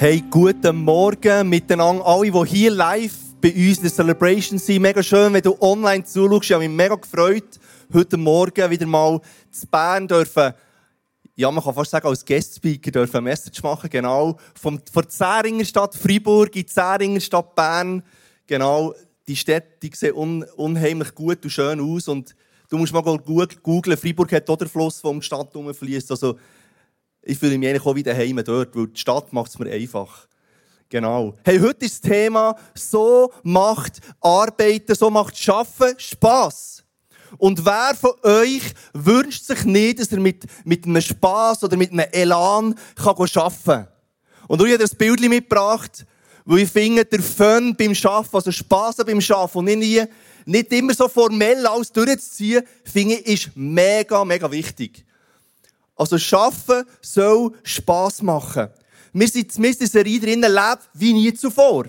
Hey, guten Morgen miteinander, alle, die hier live bei uns in der Celebration sind. Mega schön, wenn du online zuschaust. Ich habe mich mega gefreut, heute Morgen wieder mal zu Bern dürfen, ja, man kann fast sagen, als Guest-Speaker dürfen eine Message machen, genau. Von Zähringer Stadt Freiburg in Zähringer Stadt Bern. Genau, die Städte, die sehen un, unheimlich gut und schön aus und du musst mal googeln, Freiburg hat auch den Fluss, der um die Stadt herumfließt. Also, ich fühle mich eigentlich auch wieder heim dort, weil die Stadt macht es mir einfach. Genau. Hey, heute ist das Thema, so macht Arbeiten, so macht Schaffen Spass. Und wer von euch wünscht sich nicht, dass er mit, mit einem Spass oder mit einem Elan kann arbeiten kann? Und ich habe das Bild mitgebracht, weil ich finde, der Fun beim Arbeiten, also Spass beim Arbeiten und nicht, nicht immer so formell alles durchzuziehen, finde ich, ist mega, mega wichtig. Also, Schaffen soll Spass machen. Wir sind in dieser Serie drinnen, lebt wie nie zuvor.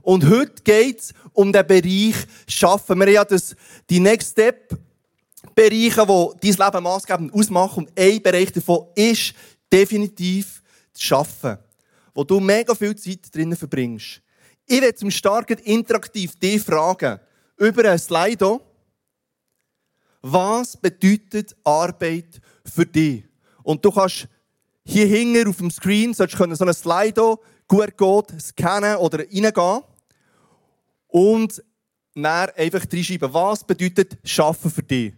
Und heute geht es um den Bereich Schaffen. Wir haben ja das, die Next Step Bereiche, die dein Leben maßgebend ausmachen. Und ein Bereich davon ist definitiv das Schaffen. Wo du mega viel Zeit drinnen verbringst. Ich werde zum Starten interaktiv dich fragen, über ein Slido, was bedeutet Arbeit für dich? Und du kannst hier hinten auf dem Screen so ein Slido QR-Code scannen oder reingehen und dann einfach reinschreiben, was bedeutet Schaffen für dich.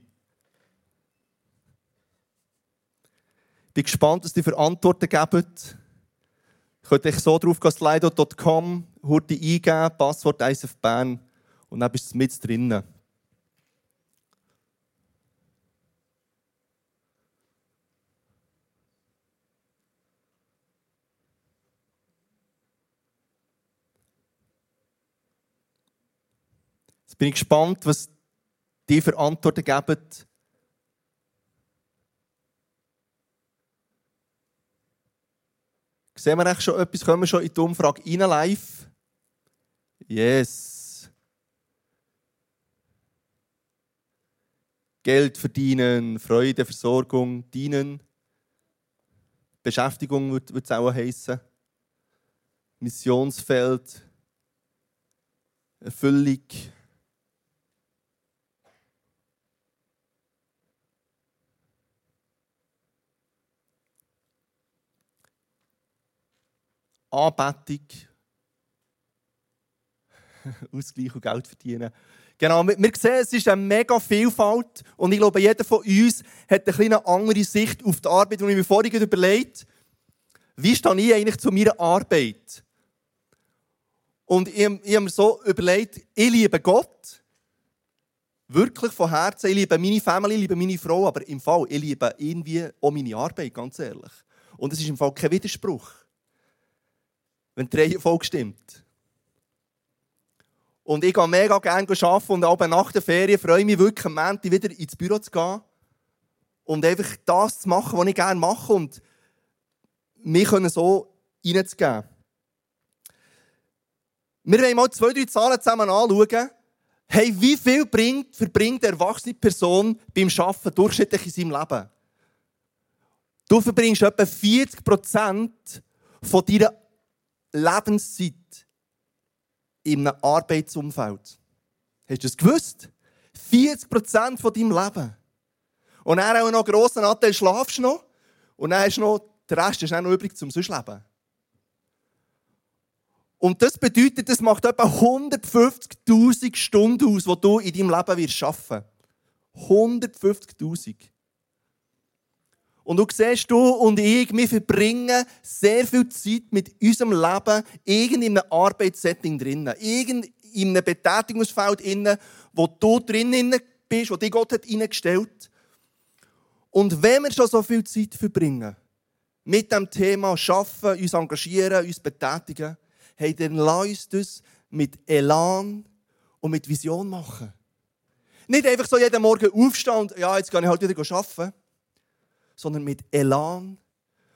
Ich bin gespannt, was die für Antworten geben. Ich könnte euch so drauf gehen, slido.com, Hurti eingeben, Passwort ISF Bern und dann bist du mit drinnen. Bin ich gespannt, was die für Antworten geben. Sehen wir eigentlich schon etwas? Kommen wir schon in die Umfrage rein live? Yes. Geld verdienen, Freude, Versorgung, dienen. Beschäftigung wird es auch heißen. Missionsfeld, Erfüllung. Anbetung, Ausgleich und Geld verdienen. Genau, wir sehen, es ist eine mega Vielfalt und ich glaube, jeder von uns hat eine kleine andere Sicht auf die Arbeit, und ich mir vorhin überlegt, wie stehe ich eigentlich zu meiner Arbeit? Und ich, ich habe mir so überlegt, ich liebe Gott, wirklich von Herzen, ich liebe meine Familie, ich liebe meine Frau, aber im Fall, ich liebe irgendwie auch meine Arbeit, ganz ehrlich. Und es ist im Fall kein Widerspruch wenn die Reihenfolge stimmt. Und ich gehe mega gerne arbeiten und auch nach der Ferien freue ich mich wirklich, am Montag wieder ins Büro zu gehen und einfach das zu machen, was ich gerne mache und mich so reinzugeben. Wir wollen mal zwei, drei Zahlen zusammen anschauen. Hey, wie viel bringt, verbringt eine erwachsene Person beim Arbeiten durchschnittlich in seinem Leben? Du verbringst etwa 40 Prozent von deiner Lebenszeit in einem Arbeitsumfeld. Hast du das gewusst? 40 Prozent von deinem Leben. Und dann auch noch einen grossen Anteil schlafst du noch. Und dann hast du noch, der Rest ist noch übrig zum sonst Leben. Und das bedeutet, das macht etwa 150.000 Stunden aus, die du in deinem Leben wirst arbeiten wirst. 150.000. Und du siehst, du und ich, wir verbringen sehr viel Zeit mit unserem Leben irgend in einem Arbeitssetting drinnen. Irgend in einem Betätigungsfeld drinnen, wo du drinnen bist, wo dich Gott hat eingestellt. Und wenn wir schon so viel Zeit verbringen, mit dem Thema Schaffen, uns engagieren, uns betätigen, hey, dann lass uns mit Elan und mit Vision machen. Nicht einfach so jeden Morgen aufstehen und ja, jetzt kann ich halt wieder arbeiten sondern mit Elan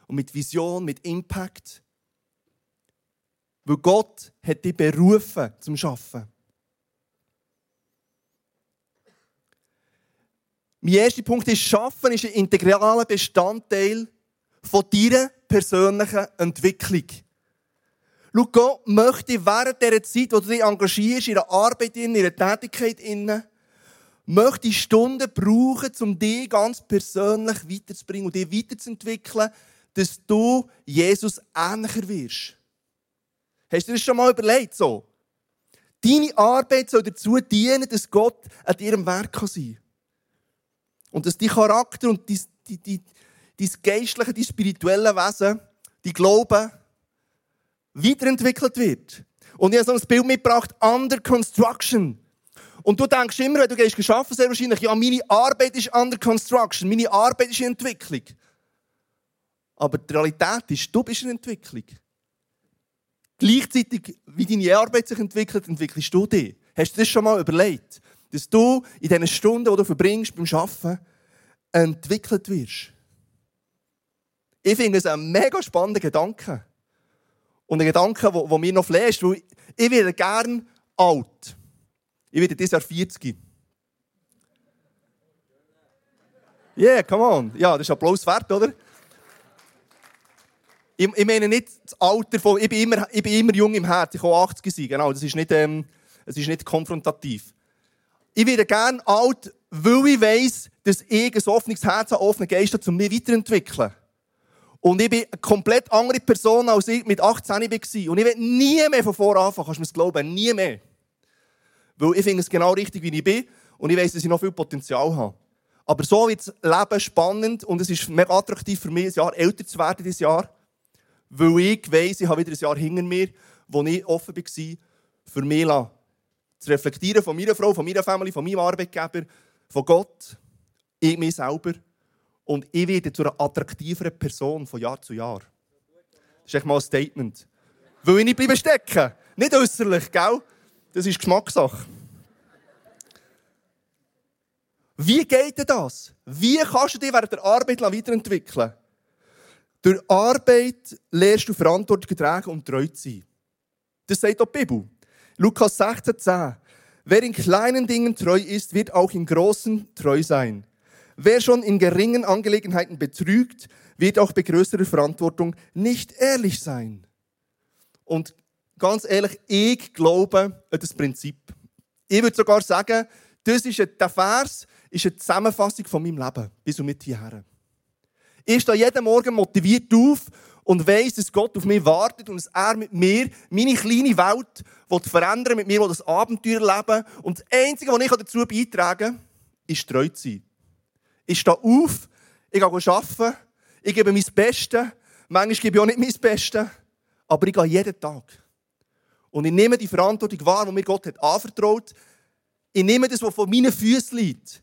und mit Vision, mit Impact. Weil Gott hat dich berufen zum Schaffen. Mein erster Punkt ist, Schaffen ist ein integraler Bestandteil von deiner persönlichen Entwicklung. Schau, Gott möchte während dieser Zeit, wo du dich engagierst, in der Arbeit, in der Tätigkeit, möchte Stunden brauchen, um dich ganz persönlich weiterzubringen und dich weiterzuentwickeln, dass du Jesus ähnlicher wirst. Hast du das schon mal überlegt? So? Deine Arbeit soll dazu dienen, dass Gott an ihrem Werk sein kann. Und dass dein Charakter und dein, dein, dein, dein geistliche, dein spirituelle Wesen, dein Glauben weiterentwickelt wird. Und ich habe so ein Bild mitgebracht, Under Construction. Und du denkst immer, wenn du gehst arbeiten, sehr wahrscheinlich, ja, meine Arbeit ist Under Construction, meine Arbeit ist in Entwicklung. Aber die Realität ist, du bist in Entwicklung. Gleichzeitig, wie deine Arbeit sich entwickelt, entwickelst du dich. Hast du das schon mal überlegt? Dass du in diesen Stunden, die du verbringst beim Arbeiten, entwickelt wirst. Ich finde es ein mega spannender Gedanke. Und ein Gedanke, der mir noch flasht, weil ich werde gern alt. Ich werde dieses Jahr 40. Yeah, come on. Ja, das ist Applaus wert, oder? Ich, ich meine nicht das Alter von, ich bin immer, ich bin immer jung im Herzen, ich kann 80 sein, genau, das ist nicht, ähm, das ist nicht konfrontativ. Ich werde gerne alt, weil ich weiss, dass ich ein offenes Herz, einen offenen Geist habe, um mich weiterzuentwickeln. Und ich bin eine komplett andere Person, als ich mit 18 war. Und ich will nie mehr von vorne anfangen, kannst du mir das glauben? Nie mehr. Weil ich finde es genau richtig, wie ich bin. Und ich weiss, dass ich noch viel Potenzial habe. Aber so wird das Leben spannend und es ist mega attraktiv für mich, ein Jahr älter zu werden dieses Jahr weil ich weiss, ich habe wieder ein Jahr hinter mir, wo ich offen war, für mich zu reflektieren von meiner Frau, von meiner Familie, von meinem Arbeitgeber, von Gott, ich mich selber. Und ich werde zu einer attraktiveren Person von Jahr zu Jahr. Das ist echt mal ein Statement. Weil ich nicht bleiben stecken. Nicht äußerlich, gell? Das ist Geschmackssache. Wie geht denn das? Wie kannst du dich während der Arbeit weiterentwickeln? Durch Arbeit lernst du Verantwortung tragen und treu zu sein. Das sagt auch die Bibel. Lukas 16,10. Wer in kleinen Dingen treu ist, wird auch in großen treu sein. Wer schon in geringen Angelegenheiten betrügt, wird auch bei größerer Verantwortung nicht ehrlich sein. Und ganz ehrlich, ich glaube an das Prinzip. Ich würde sogar sagen, das ist der Vers ist eine Zusammenfassung von meinem Leben bis und mit hierher. Ich stehe jeden Morgen motiviert auf und weiss, dass Gott auf mich wartet und dass er mit mir meine kleine Welt will verändern mit mir will das Abenteuer leben Und das Einzige, was ich dazu beitragen kann, ist treu zu sein. Ich stehe auf, ich gehe arbeiten, ich gebe mein Bestes. Manchmal gebe ich auch nicht mein Bestes, aber ich gehe jeden Tag. Und ich nehme die Verantwortung wahr, die mir Gott hat anvertraut. Ich nehme das, was vor meinen Füßen liegt.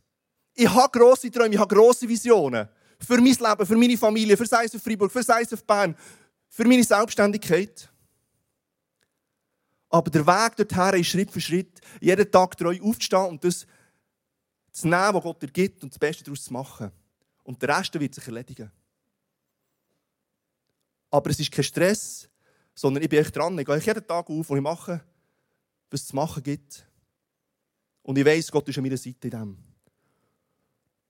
Ich habe grosse Träume, ich habe grosse Visionen für mein Leben, für meine Familie, für Seis auf Freiburg, für Seis auf Bern, für meine Selbstständigkeit. Aber der Weg dorthin ist Schritt für Schritt, jeden Tag treu aufzustehen und das zu nehmen, was Gott dir gibt und das Beste daraus zu machen. Und der Rest wird sich erledigen. Aber es ist kein Stress, sondern ich bin echt dran. Ich gehe jeden Tag auf und ich mache, was es zu machen gibt. Und ich weiß, Gott ist an meiner Seite in dem.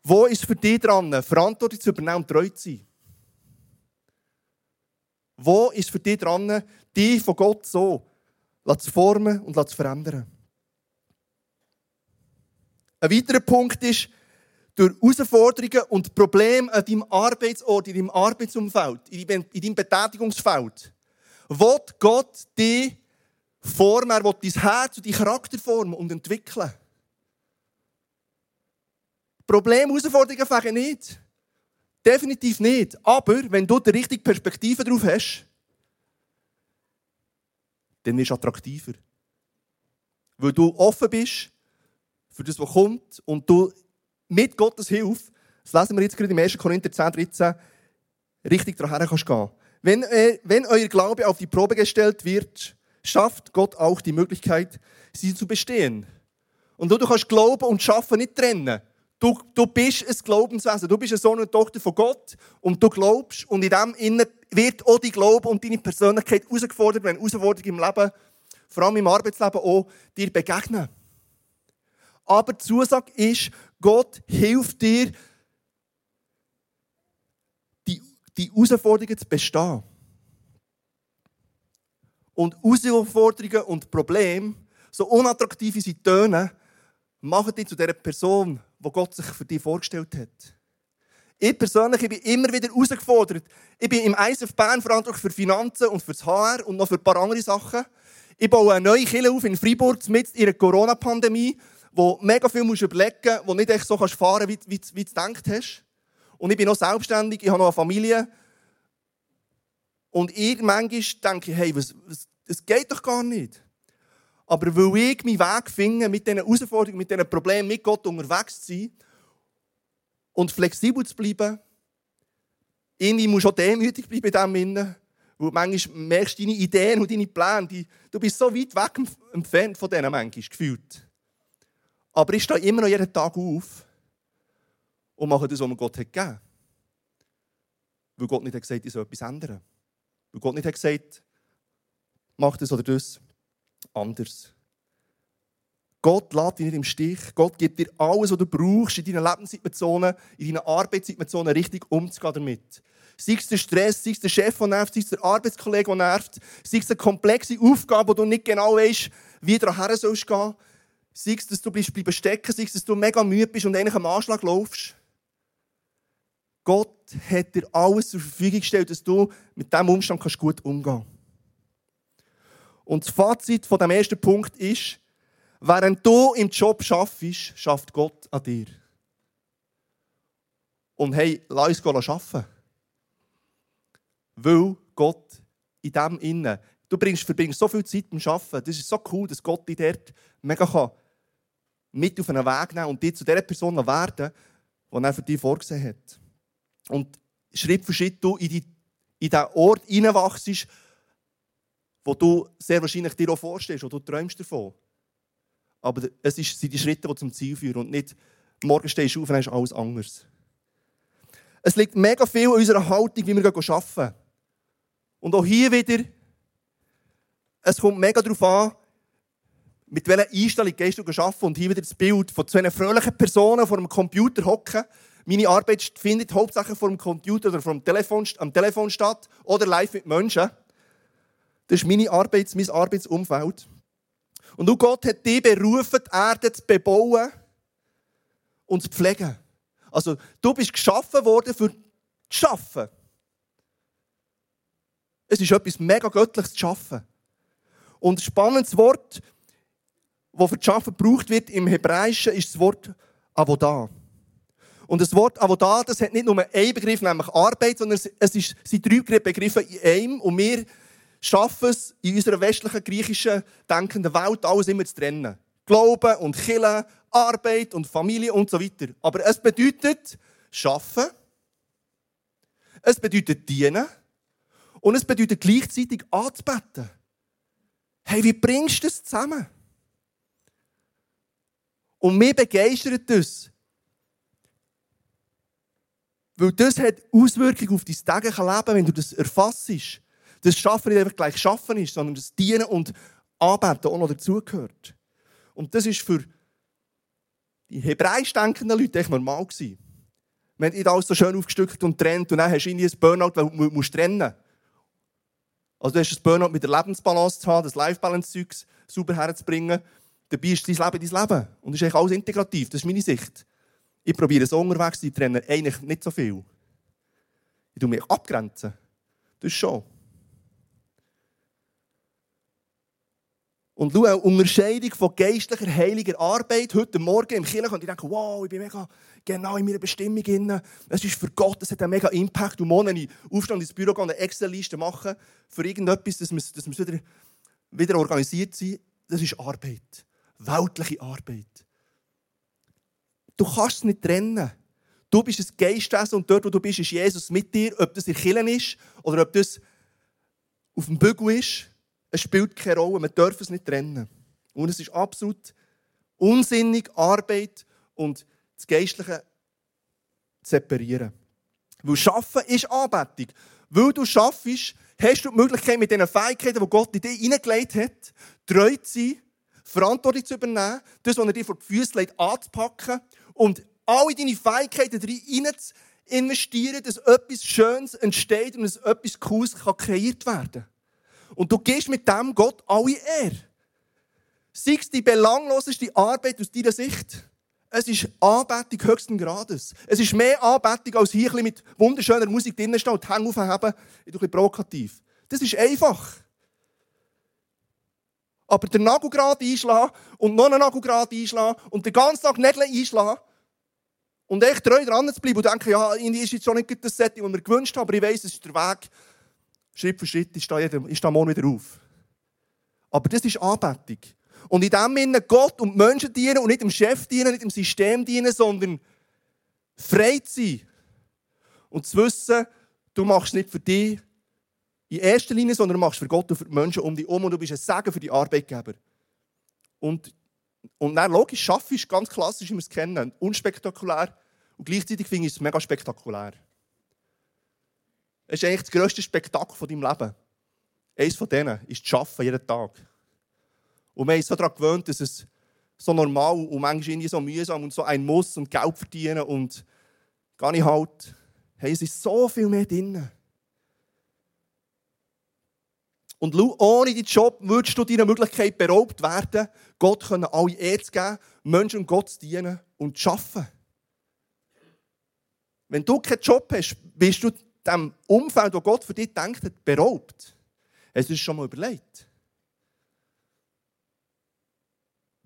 Wo ist für dich dran, Verantwortung zu übernehmen und treu zu sein? Wo ist für dich dran, dich von Gott so zu formen und zu verändern? Ein weiterer Punkt ist, durch Herausforderungen und Probleme an deinem Arbeitsort, in deinem Arbeitsumfeld, in deinem Betätigungsfeld, wird Gott dich formen, er will dein Herz und deinen Charakter formen und entwickeln. Probleme, Herausforderungen fangen nicht. Definitiv nicht. Aber wenn du die richtige Perspektive drauf hast, dann wirst du attraktiver. Weil du offen bist für das, was kommt und du mit Gottes Hilfe, das lesen wir jetzt gerade im 1. Korinther 10, 13, richtig daran kannst gehen. Wenn, äh, wenn euer Glaube auf die Probe gestellt wird, schafft Gott auch die Möglichkeit, sie zu bestehen. Und du, du kannst Glauben und Schaffen nicht trennen. Du, du bist ein Glaubenswesen. Du bist ein Sohn und Tochter von Gott und du glaubst. Und in dem Innen wird auch dein Glaube und deine Persönlichkeit herausgefordert, wenn Herausforderungen im Leben, vor allem im Arbeitsleben auch, dir begegnen. Aber die Zusage ist, Gott hilft dir, die, die Herausforderungen zu bestehen. und Herausforderungen und Probleme, so unattraktive sie tönen, machen dich zu der Person, die Gott sich für dich vorgestellt hat. Ich persönlich ich bin immer wieder herausgefordert. Ich bin im ISF Bern verantwortlich für Finanzen und für das HR und noch für ein paar andere Sachen. Ich baue eine neue Kirche auf in Freiburg mit in der Corona-Pandemie, wo mega viel musst überlegen musst, wo nicht echt so kannst fahren wie, wie, wie du gedacht hast. Und ich bin noch selbstständig, ich habe noch eine Familie. Und ich manchmal denke, hey, was, was, das geht doch gar nicht. Aber weil ich meinen Weg finde, mit diesen Herausforderungen, mit diesen Problemen, mit Gott unterwegs zu sein und flexibel zu bleiben, irgendwie musst du auch demütig bleiben in dem Innen. Weil manchmal merkst du deine Ideen und deine Pläne, die, du bist so weit weg entfernt von denen manchmal, gefühlt. Aber ich stehe immer noch jeden Tag auf und mache das, was mir Gott hat gegeben hat. Weil Gott nicht hat gesagt, ich soll etwas ändern. Weil Gott nicht hat gesagt, mach das oder das anders. Gott lässt dich nicht im Stich. Gott gibt dir alles, was du brauchst, in deinen Lebenssituationen, in deinen Arbeitssituationen richtig umzugehen damit. Sei es der Stress, sei es der Chef, der nervt, sei es der Arbeitskollege, der nervt, sei es eine komplexe Aufgabe, wo du nicht genau weißt, wie du daher sollst gehen. Sei es, dass du bleiben stecken, sei es, dass du mega müde bist und eigentlich am Anschlag laufst. Gott hat dir alles zur Verfügung gestellt, dass du mit diesem Umstand gut umgehen kannst. Und das Fazit von dem ersten Punkt ist, während du im Job schaffst, schafft Gott an dir. Und hey, lass uns arbeiten. Weil Gott in dem Innen, du bringst, verbringst so viel Zeit beim Arbeiten, das ist so cool, dass Gott dich dort mega kann mit auf einen Weg nehmen und dich zu der Person werden, die er für dich vorgesehen hat. Und Schritt für Schritt du in, die, in diesen Ort hineinwachst, wo du sehr wahrscheinlich dir auch vorstellst, wo du träumst davon. Aber es sind die Schritte, die zum Ziel führen und nicht morgen stehst du auf und hast alles anders. Es liegt mega viel an unserer Haltung, wie wir arbeiten. Und auch hier wieder, es kommt mega darauf an, mit welcher Einstellung gehst du arbeiten. Und hier wieder das Bild von zwei fröhlichen Personen vor einem Computer hocken. Meine Arbeit findet hauptsächlich vor dem Computer oder vom Telefon, am Telefon statt oder live mit Menschen. Das ist meine Arbeits-, mein Arbeitsumfeld. Und du Gott hat dich berufen, die Erde zu bebauen und zu pflegen. Also, du bist geschaffen worden für arbeiten. Es ist etwas mega Göttliches zu schaffen. Und ein spannendes Wort, das für das Schaffen gebraucht wird im Hebräischen, ist das Wort Avodah. Und das Wort Avodah, das hat nicht nur einen Begriff, nämlich Arbeit, sondern es sind drei Begriffe in einem. Und wir schaffen es in unserer westlichen, griechischen, denkenden Welt, alles immer zu trennen. Glauben und Killen, Arbeit und Familie und so weiter. Aber es bedeutet schaffen, es bedeutet dienen und es bedeutet gleichzeitig anzubeten. Hey, wie bringst du das zusammen? Und mir begeistert das. Weil das hat Auswirkungen auf dein tägliche Leben, wenn du das erfasst das Schaffen nicht einfach gleich Schaffen ist, sondern das Dienen und Anbeten auch noch dazugehört. Und das ist für die hebräisch denkenden Leute echt normal gewesen. Hat nicht alles so schön aufgestückt und trennt und dann hast du irgendwie ein Burnout, weil du musst trennen Also du hast ein Burnout mit der Lebensbalance zu haben, das Life-Balance-Zeug sauber herzubringen. Dabei ist dein Leben dein Leben. Und das ist eigentlich alles integrativ. Das ist meine Sicht. Ich probiere so unterwegs, ich trenne eigentlich nicht so viel. Ich tue mich abgrenzen. Das ist schon. Und schau, eine Unterscheidung von geistlicher, heiliger Arbeit. Heute Morgen im Kirche und ich denke, wow, ich bin mega genau in meiner Bestimmung. Es ist für Gott, es hat einen mega Impact. Und morgen ich Aufstand ins Büro gehen und eine Excel-Liste machen für irgendetwas, dass wir, dass wir wieder, wieder organisiert sind. Das ist Arbeit. Weltliche Arbeit. Du kannst es nicht trennen. Du bist ein Geistwesen und dort, wo du bist, ist Jesus mit dir. Ob das in Kirchen ist oder ob das auf dem Bügel ist. Es spielt keine Rolle, man darf es nicht trennen. Und es ist absolut unsinnig, Arbeit und das Geistliche zu separieren. Weil Schaffen ist Anbetung. Weil du schaffst, hast du die Möglichkeit, mit den Fähigkeiten, die Gott in dich hineingelegt hat, treu zu sein, Verantwortung zu übernehmen, das, was er dir vor die Füße legt, anzupacken und alle deine Fähigkeiten hinein zu investieren, dass etwas Schönes entsteht und dass etwas Cooles kreiert werden kann. Und du gibst mit dem Gott alle Ehre. Sei es die belangloseste Arbeit aus deiner Sicht. Es ist Anbetung höchsten Grades. Es ist mehr Anbetung, als hier mit wunderschöner Musik drinnen steht Hänge aufheben. Ein bisschen provokativ. Das ist einfach. Aber den Nagel gerade einschlagen und noch einen Nagel gerade einschlagen und den ganzen Tag Nägel einschlagen und echt treu dran zu bleiben und denken, ja, irgendwie ist jetzt schon nicht das Setting, das wir gewünscht haben, aber ich weiss, es ist der Weg. Schritt für Schritt ist da, jeder, ist da morgen wieder auf. Aber das ist Anbetung. Und in dem Sinne Gott und Menschen dienen und nicht dem Chef dienen, nicht dem System dienen, sondern frei zu sein. Und zu wissen, du machst es nicht für dich in erster Linie, sondern du machst für Gott und für die Menschen um dich herum und du bist ein Segen für die Arbeitgeber. Und, und dann logisch, Schaffen ist ganz klassisch, wie wir es kennen, unspektakulär und gleichzeitig finde ich es mega spektakulär. Es ist eigentlich das grösste Spektakel von deinem Leben. Eines von denen ist das Arbeiten jeden Tag. Und wir haben so daran gewöhnt, dass es so normal und manchmal so mühsam und so ein Muss und Geld verdienen und gar nicht halt. Hey, es ist so viel mehr drin. Und ohne deinen Job würdest du deiner Möglichkeit beraubt werden, Gott können alle Ehre zu geben, Menschen und Gott zu dienen und zu arbeiten. Wenn du keinen Job hast, bist du dem Umfeld, das Gott für dich denkt hat, beraubt. Es schon mal überlegt?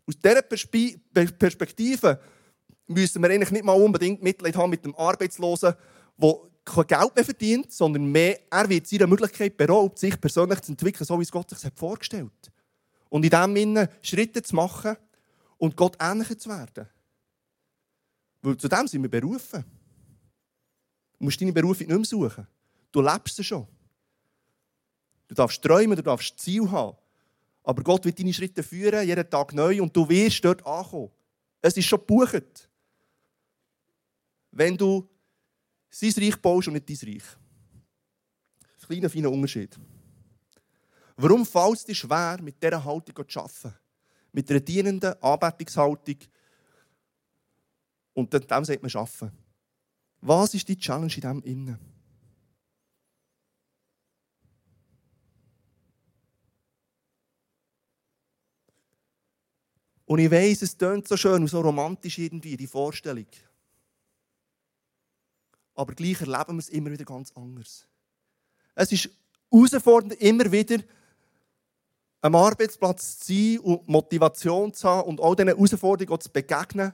Aus dieser Perspektive müssen wir eigentlich nicht mal unbedingt Mitleid haben mit dem Arbeitslosen, der kein Geld mehr verdient, sondern mehr, er wird seiner Möglichkeit beraubt, sich persönlich zu entwickeln, so wie es Gott sich vorgestellt hat. Und in dem Sinne Schritte zu machen und Gott ähnlicher zu werden. Weil zu dem sind wir berufen. Du musst deine Berufung nicht mehr suchen. Du lebst sie schon. Du darfst träumen, du darfst Ziel haben. Aber Gott wird deine Schritte führen, jeden Tag neu, und du wirst dort ankommen. Es ist schon gebucht. Wenn du sein Reich baust und nicht dein Reich. Ein kleiner, feiner Unterschied. Warum fällt es dir schwer, mit dieser Haltung zu arbeiten? Mit einer dienenden Anbetungshaltung. Und dem sollte man arbeiten. Was ist die Challenge in dem Innen? Und ich weiß, es tönt so schön und so romantisch irgendwie, die Vorstellung. Aber gleich erleben wir es immer wieder ganz anders. Es ist herausfordernd, immer wieder am Arbeitsplatz zu sein und Motivation zu haben und all diesen Herausforderungen zu begegnen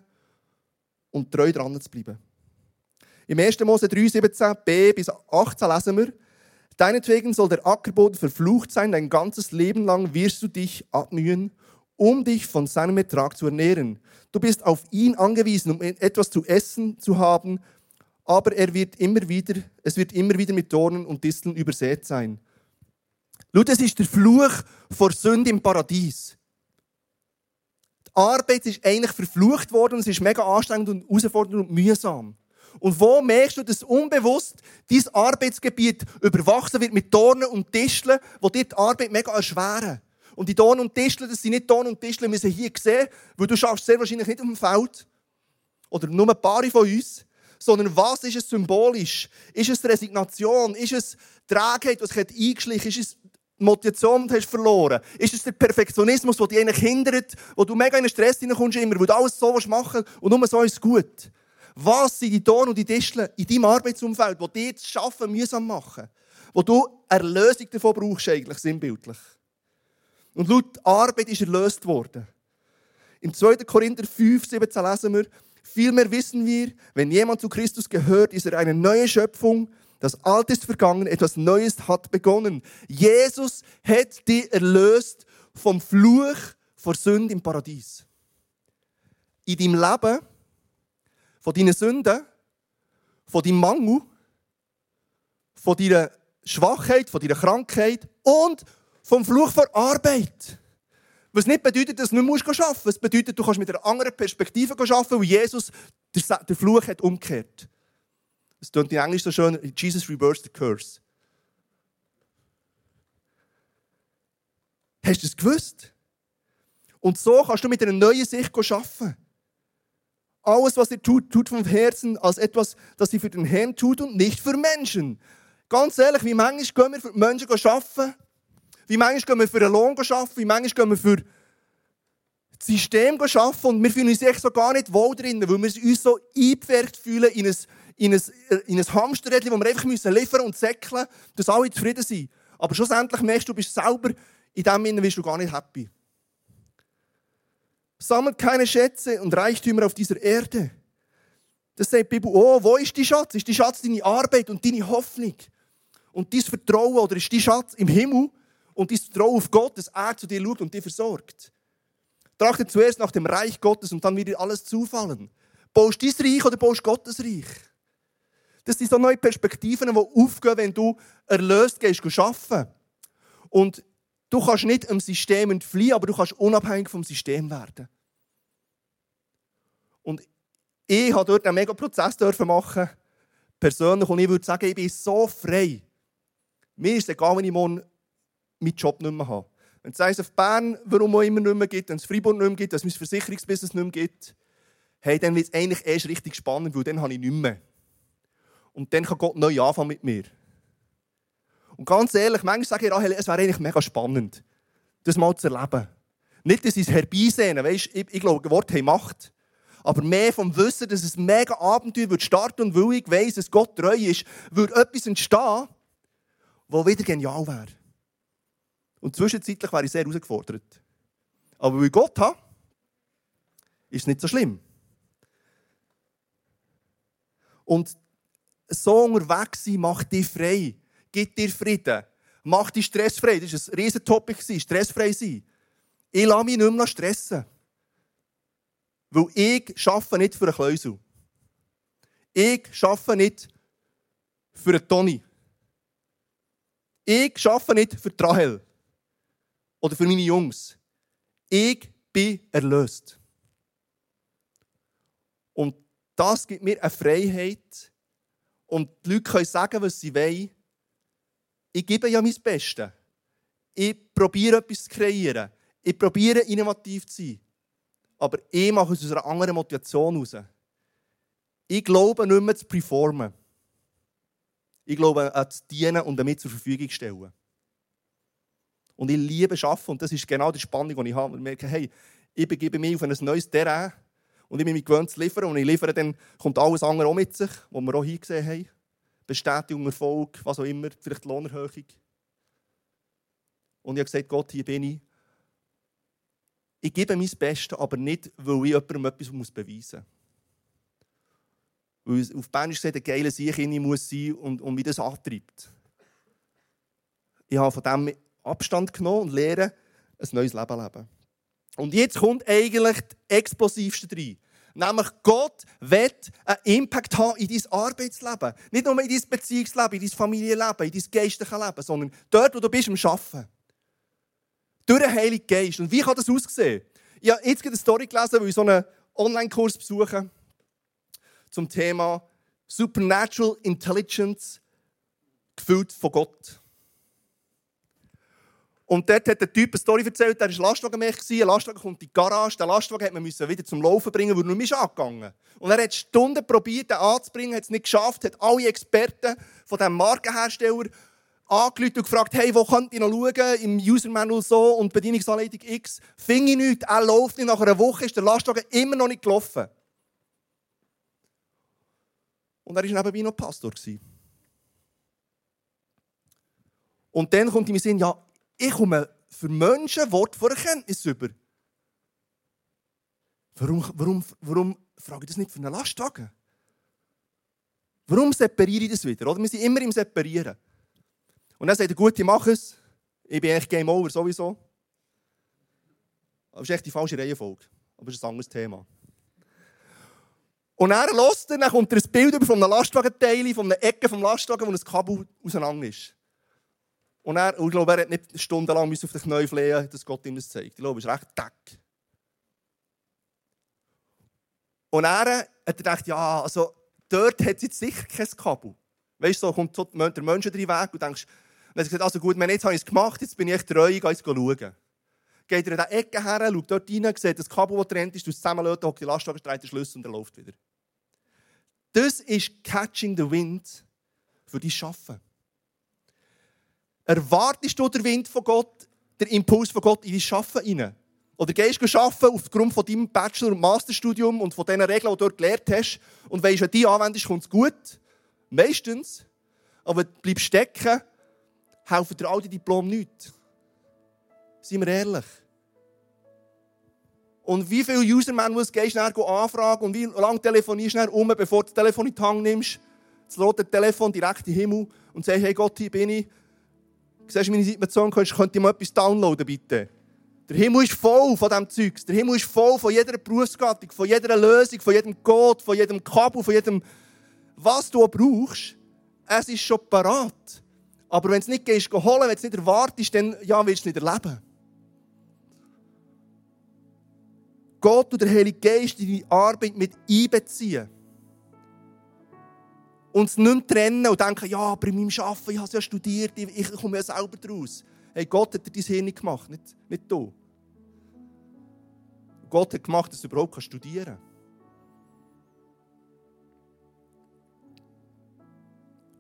und treu dran zu bleiben. Im 1. Mose 3, 17b bis 18 lesen wir, Deinetwegen soll der Ackerboden verflucht sein, dein ganzes Leben lang wirst du dich abmühen um dich von seinem Ertrag zu ernähren. Du bist auf ihn angewiesen, um etwas zu essen zu haben, aber er wird immer wieder, es wird immer wieder mit Dornen und Disteln übersät sein. Schau, das ist der Fluch vor Sünde im Paradies. Die Arbeit ist eigentlich verflucht worden es ist mega anstrengend und herausfordernd und mühsam. Und wo merkst du, dass unbewusst dein Arbeitsgebiet überwachsen wird mit Dornen und Disteln, wo dir die Arbeit mega erschweren? Und die Ton und Tischler, das sind nicht Ton und wir sind hier gesehen, weil du schaffst sehr wahrscheinlich nicht auf dem Feld. Oder nur ein paar von uns. Sondern was ist es symbolisch? Ist es Resignation? Ist es Trägheit, was sich eingeschlichen Ist es Motivation hast verloren? Ist es der Perfektionismus, der dich eigentlich hindert, wo du mega in den Stress hineinkommst immer, wo du alles so machen und nur so ist gut? Was sind die Ton und die Tischler in deinem Arbeitsumfeld, wo dir das Schaffen mühsam machen? Wo du Erlösung davon brauchst, eigentlich sinnbildlich? Und laut Arbeit ist erlöst worden. Im 2. Korinther 5, 17 lesen wir, vielmehr wissen wir, wenn jemand zu Christus gehört, ist er eine neue Schöpfung. Das Alte ist vergangen, etwas Neues hat begonnen. Jesus hat dich erlöst vom Fluch vor Sünde im Paradies. In deinem Leben, von deinen Sünden, von deinem Mangel, von deiner Schwachheit, von deiner Krankheit und vom Fluch vor Arbeit. Was nicht bedeutet, dass du nicht arbeiten musst. Es bedeutet, du kannst mit einer anderen Perspektive arbeiten, weil Jesus den Fluch hat umgekehrt. Es klingt in Englisch so schön, Jesus reversed the curse. Hast du es gewusst? Und so kannst du mit einer neuen Sicht arbeiten. Alles, was ihr tut, tut vom Herzen als etwas, das ihr für den Herrn tut und nicht für Menschen. Ganz ehrlich, wie manchmal gehen wir für Menschen arbeiten Wie manchmal gehen wir für einen Lohn arbeiten, wie manchmal gehen wir für das System arbeiten und wir fühlen uns echt so gar nicht wohl drin, weil wir uns so eingepfercht fühlen in ein, in ein, in ein Hamsterrädchen, wo wir einfach müssen liefern und säckeln, dass alle zufrieden sind. Aber schlussendlich merkst du, du bist selber in dem Sinne bist du gar nicht happy. Sammelt keine Schätze und Reichtümer auf dieser Erde. Das sagt die Bibel, oh, wo ist die Schatz? Ist die Schatz deine Arbeit und deine Hoffnung? Und dein Vertrauen oder ist die Schatz im Himmel und dein Vertrauen auf Gott, dass er zu dir schaut und dich versorgt? Trachte zuerst nach dem Reich Gottes und dann wird dir alles zufallen. Baust du dein Reich oder baust Gottes Reich? Das sind so neue Perspektiven, die aufgehen, wenn du erlöst gehst, arbeiten. Und du kannst nicht im System entfliehen, aber du kannst unabhängig vom System werden. Und ich durfte dort einen mega Prozess machen, persönlich, und ich würde sagen, ich bin so frei. Mir ist es egal, wenn ich morgen meinen Job nicht mehr habe. Wenn es auf Bern, warum auch immer nicht mehr gibt, wenn es Freiburg nicht mehr gibt, wenn es mein Versicherungsbusiness nicht mehr gibt, hey, dann wird es eigentlich erst richtig spannend, weil dann habe ich nichts mehr. Und dann kann Gott neu anfangen mit mir. Und ganz ehrlich, manchmal sage ich, Rahel, es wäre eigentlich mega spannend, das mal zu erleben. Nicht, dass ich es herbeisehne, weißt, ich, ich glaube, Wort haben Macht. Aber mehr vom Wissen, dass es mega Abenteuer wird starten und weil ich weiss, dass Gott treu ist, wird etwas entstehen, das wieder genial wäre. Und zwischenzeitlich wäre ich sehr herausgefordert. Aber weil ich Gott habe, ist es nicht so schlimm. Und so unterwegs sein macht dich frei, gibt dir Frieden, macht dich stressfrei. Das war ein riesen Topic, stressfrei sein. Ich lasse mich nicht mehr stressen. Weil ich arbeite nicht für einen Kleusel. Ich arbeite nicht für einen Toni. Ich arbeite nicht für Rahel. Oder für meine Jungs. Ich bin erlöst. Und das gibt mir eine Freiheit. Und die Leute können sagen, was sie wollen. Ich gebe ja mein Bestes. Ich probiere etwas zu kreieren. Ich probiere innovativ zu sein. Aber ich mache es aus einer anderen Motivation heraus. Ich glaube nicht mehr zu performen. Ich glaube an zu dienen und damit zur Verfügung stellen. Und ich liebe Arbeiten und das ist genau die Spannung, die ich habe. Ich merke, hey, ich begebe mich auf ein neues Terrain und ich bin mich gewöhnt zu liefern und ich liefere, dann kommt alles andere auch mit sich, was wir auch hingesehen haben. Bestätigung, Erfolg, was auch immer, vielleicht Lohnerhöhung. Und ich habe gesagt, Gott, hier bin ich ich gebe mein Bestes, aber nicht, weil ich jemandem etwas beweisen muss. Weil auf Bern gesagt, ein geiler Sieg in muss sein und, und wie das antreibt. Ich habe von dem Abstand genommen und lehre ein neues Leben leben. Und jetzt kommt eigentlich das Explosivste rein. Nämlich Gott wird einen Impact haben in dein Arbeitsleben. Nicht nur in dein Beziehungsleben, in dein Familienleben, in dein geistliches Leben, sondern dort, wo du bist, am Arbeiten. Durch den Heiligen Geist. Und wie kann das aussehen? Ich habe jetzt eine Story gelesen, weil ich so einen Online-Kurs besuche zum Thema Supernatural Intelligence, gefüllt von Gott. Und dort hat der Typ eine Story erzählt, der war Lastwagenmech. Ein Lastwagen kommt in die Garage. Den Lastwagen musste man wieder zum Laufen bringen, weil er nicht mehr angegangen Und er hat Stunden probiert, den anzubringen, hat es nicht geschafft, hat alle Experten von diesem Markenhersteller angerufen und gefragt, hey, wo könnt ihr noch schauen? Im User Manual so und Bedienungsanleitung X. Fing ich nichts, er läuft nicht. Nach einer Woche ist der Lastwagen immer noch nicht gelaufen. Und er war nebenbei noch Pastor. Und dann kommt in mir Sinn, ja, ich komme für Menschen Wort vor Erkenntnis über. Warum, warum, warum frage ich das nicht für einen Lastwagen? Warum separiere ich das wieder? Oder? Wir sind immer im Separieren. Und dann sagt er, gut, ich mache es. Ich bin echt Game Over sowieso. Das ist echt die falsche Reihenfolge. Aber das ist ein anderes Thema. Und er lässt dann, dann kommt er ein Bild über von einem Lastwagenteil, von einer Ecke vom Lastwagen, wo ein Kabel auseinander ist. Und er, und ich glaube, er hat nicht stundenlang auf den Knien flehen, dass Gott ihm das zeigt. Ich glaube, es ist recht dick. Und er hat gedacht, ja, also dort hat es jetzt sicher kein Kabel. Weißt du, so kommt der Mensch drin weg und denkst, dann hat er gesagt, also gut, jetzt habe ich es gemacht, jetzt bin ich treu, ich gehe schauen. Geht er in die Ecke her, schaut dort rein, sieht das Kabel, das trennt ist, du zusammenlöten, hockt die Lastwagen, dreht den Schlüssel und er läuft wieder. Das ist Catching the Wind für dein Schaffen. Erwartest du den Wind von Gott, den Impuls von Gott in dein Schaffen hinein? Oder gehst du arbeiten aufgrund von deinem Bachelor- und Masterstudium und von den Regeln, die du dort gelernt hast und weisst, wenn die anwendest, kommt es gut? Meistens. Aber bleibst stecken, helfen dir all die Diplome nichts. Seien wir ehrlich. Und wie viele User-Manuals gehst du anfragen und wie lange telefonierst du um, bevor du das Telefon in die Hand nimmst, das rote Telefon direkt in den Himmel und sagst, hey Gott, hier bin ich. Siehst du meine Situation, könntest, könnt ihr mal etwas downloaden, bitte? Der Himmel ist voll von diesem Zeugs. Der Himmel ist voll von jeder Berufsgattung, von jeder Lösung, von jedem Code, von jedem Kabel, von jedem, was du brauchst. Es ist schon parat. Aber wenn du es nicht gehst, holen, wenn es nicht erwartest, dann ja, willst du es nicht erleben. Gott und der Heilige Geist in deine Arbeit mit einbeziehen. Und es nicht trennen und denken, ja, aber in meinem Arbeiten, ich habe es ja studiert, ich, komme ja selber daraus. Hey, Gott hat dir dein Hirn gemacht, nicht, nicht du. Gott hat gemacht, dass du überhaupt studieren kannst.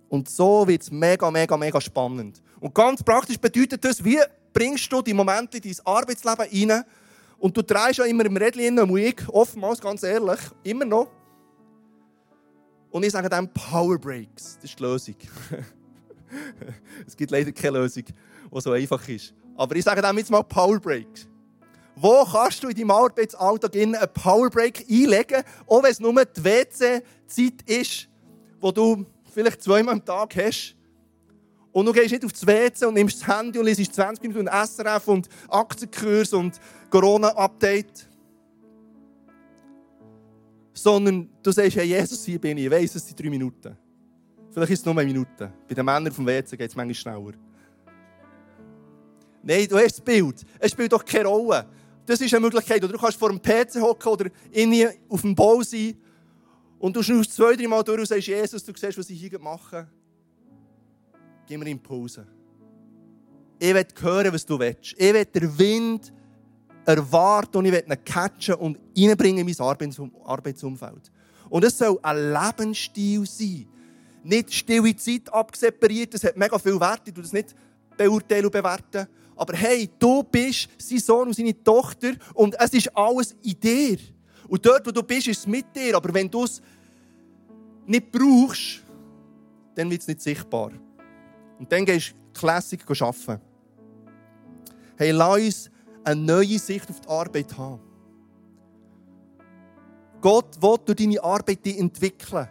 Und so wird es mega, mega, mega spannend. Und ganz praktisch bedeutet das, wie bringst du die Momente in dein Arbeitsleben rein und du drehst ja immer im Rädchen und ich, oftmals, ganz ehrlich, immer noch. Und ich sage dann Power Breaks. Das ist die Lösung. es gibt leider keine Lösung, die so einfach ist. Aber ich sage dann jetzt mal Power Breaks. Wo kannst du in deinem Arbeitsalltag einen Power Break einlegen, auch wenn es nur die WC-Zeit ist, wo du vielleicht zweimal am Tag hast. Und du gehst nicht aufs WC und nimmst das Handy und liest 20 Minuten SRF und Aktienkurs und Corona-Update. Sondern du sagst, hey Jesus, hier bin ich. Ich weiss, es sind drei Minuten. Vielleicht ist es nur eine Minute. Bei den Männern vom WC geht es manchmal schneller. Nein, du hast das Bild. Es spielt doch keine Rolle. Das ist eine Möglichkeit. Oder du kannst vor dem PC hocken oder innen auf dem Bau sein und du schnaufst zwei, drei Mal durch und sagst, Jesus, du siehst, was ich hier mache. Gib mir Impulse. Ich will hören, was du willst. Ich will den Wind erwarten und ich will ihn catchen und reinbringen in mein Arbeitsumfeld. Und es soll ein Lebensstil sein. Nicht stille Zeit absepariert, das hat mega viel Wert, ich tue das nicht beurteilen und bewerten. Aber hey, du bist sein Sohn und seine Tochter und es ist alles in dir. Und dort, wo du bist, ist es mit dir. Aber wenn du es nicht brauchst, dann wird es nicht sichtbar. Und dann gehst du Classic arbeiten. Hey, lass uns eine neue Sicht auf die Arbeit haben. Gott will durch deine Arbeit dich entwickeln.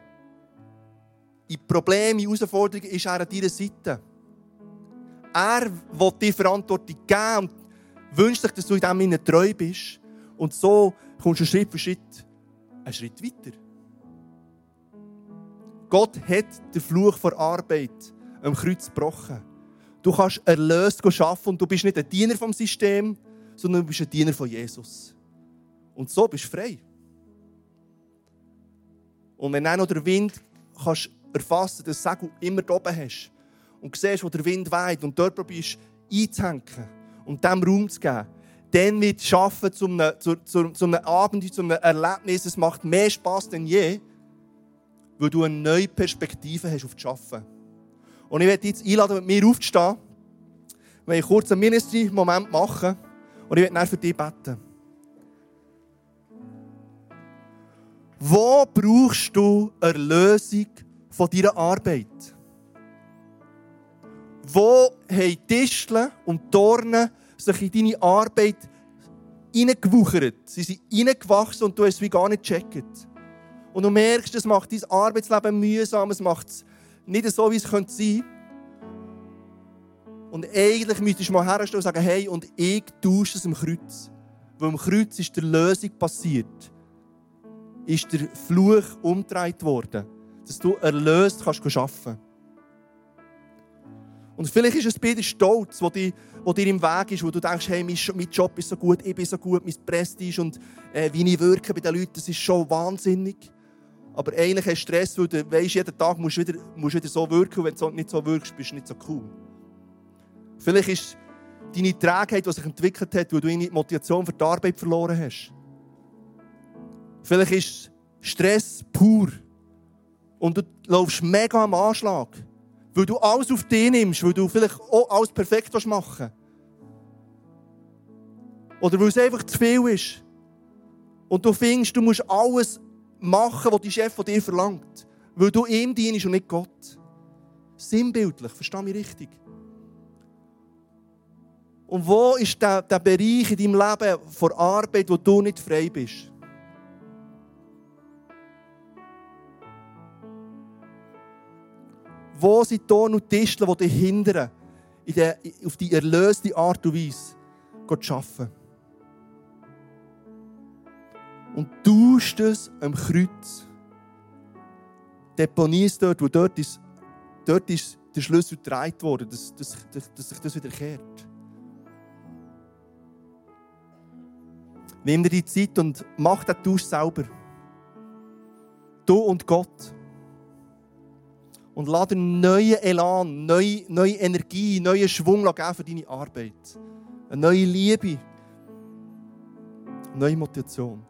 In Problemen, in Herausforderungen ist er an deiner Seite. Er will dir Verantwortung geben und wünscht sich, dass du in dem treu bist. Und so kommst du Schritt für Schritt einen Schritt weiter. Gott hat den Fluch vor Arbeit am Kreuz gebrochen. Du kannst erlöst arbeiten und du bist nicht ein Diener vom System, sondern du bist ein Diener von Jesus. Und so bist du frei. Und wenn du noch den Wind kannst erfassen, das Segel immer oben hast und siehst, wo der Wind weht und dort probierst einzuhängen und dem Raum zu geben, dann wird schaffen zu einem, zu, zu, zu einem Abend, zu einem Erlebnis. Es macht mehr Spass denn je, weil du eine neue Perspektive hast auf das Arbeiten. Und ich werde jetzt einladen, mit mir aufzustehen. Wir werden kurz einen Ministry-Moment machen und ich werde dann für dich beten. Wo brauchst du Erlösung von deiner Arbeit? Wo haben Disteln und Dornen sich in deine Arbeit hineingewuchert? Sie sind hineingewachsen und du hast es wie gar nicht gecheckt. Und du merkst, es macht dein Arbeitsleben mühsam, es macht es nicht so, wie es sein könnte. Und eigentlich müsstest du mal herstellen und sagen, hey, und ich tausche es am Kreuz. Weil am Kreuz ist der Lösung passiert. Ist der Fluch umgedreht worden. Dass du erlöst kannst arbeiten Und vielleicht ist es bei dir Stolz, der dir, dir im Weg ist, wo du denkst, hey, mein Job ist so gut, ich bin so gut, mein Prestige und äh, wie ich wirke bei den Leuten, das ist schon wahnsinnig. Aber eigentlich hast du Stress, weil du weißt, jeden Tag musst du wieder, musst wieder so wirken. Und wenn du nicht so wirkst, bist du nicht so cool. Vielleicht ist deine Trägheit, die sich entwickelt hat, weil du deine Motivation für die Arbeit verloren hast. Vielleicht ist Stress pur. Und du laufst mega am Anschlag. Weil du alles auf dich nimmst, weil du vielleicht auch alles perfekt machen willst. Oder weil es einfach zu viel ist. Und du findest, du musst alles machen, was dein Chef von dir verlangt. Weil du ihm dienst und nicht Gott. Sinnbildlich, versteh mich richtig. Und wo ist der, der Bereich in deinem Leben vor Arbeit, wo du nicht frei bist? Wo sind Ton und Disteln, die dich hindern, in der, auf die erlöste Art und Weise zu arbeiten? Und tust es am Kreuz. Deponierst dort, wo dort ist, dort ist der Schlüssel gedreht worden, dass, dass, dass, dass sich das wieder Nimm dir die Zeit und mach den Tausch selber. Du und Gott. Und lade neuen Elan, neue, neue Energie, neuen Schwung geben für deine Arbeit. Eine neue Liebe. Eine neue Motivation.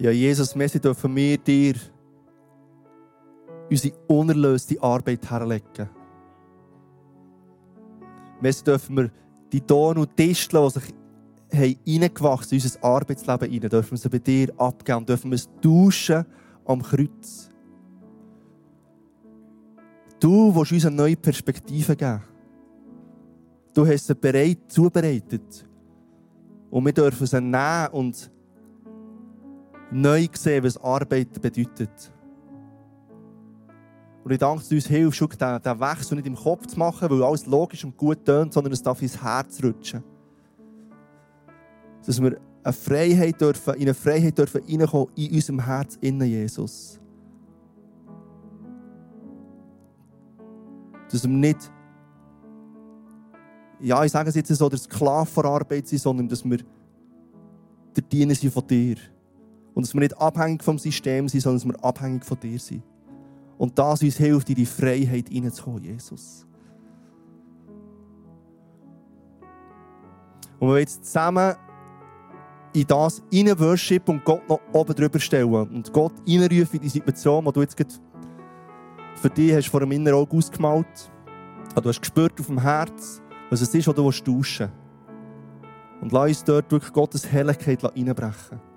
Ja, Jesus, merci dürfen wir dir unsere unerlöste Arbeit herlegen. Merci dürfen wir die Ton und Disteln, die sich hineingewachsen in unser Arbeitsleben hinein, dürfen wir sie bei dir abgeben dürfen wir es tauschen am Kreuz. Du willst uns eine neue Perspektive geben. Du hast sie bereit zubereitet. Und wir dürfen sie nehmen und neu sehen, was Arbeit bedeutet. Und ich danke, dass du uns hilfst, diesen, diesen Wechsel nicht im Kopf zu machen, weil alles logisch und gut tönt, sondern es darf ins Herz rutschen. Dass wir eine Freiheit dürfen, in eine Freiheit dürfen reinkommen in unserem Herz, innen Jesus. Dass wir nicht, ja, ich sage es jetzt so, der Sklave vor Arbeit sind, sondern dass wir der Diener sind von dir. Und dass wir nicht abhängig vom System sind, sondern dass wir abhängig von dir sind. Und das uns hilft, in die Freiheit hineinzukommen, Jesus. Und wir jetzt zusammen in das rein Worship und Gott noch oben drüber stellen und Gott reinrufen in die Situation, die du jetzt für dich hast vor einem inneren Auge ausgemalt. Du hast gespürt auf dem Herz, was es ist, was du tauschen willst. Und lass uns dort wirklich Gottes Herrlichkeit reinbrechen.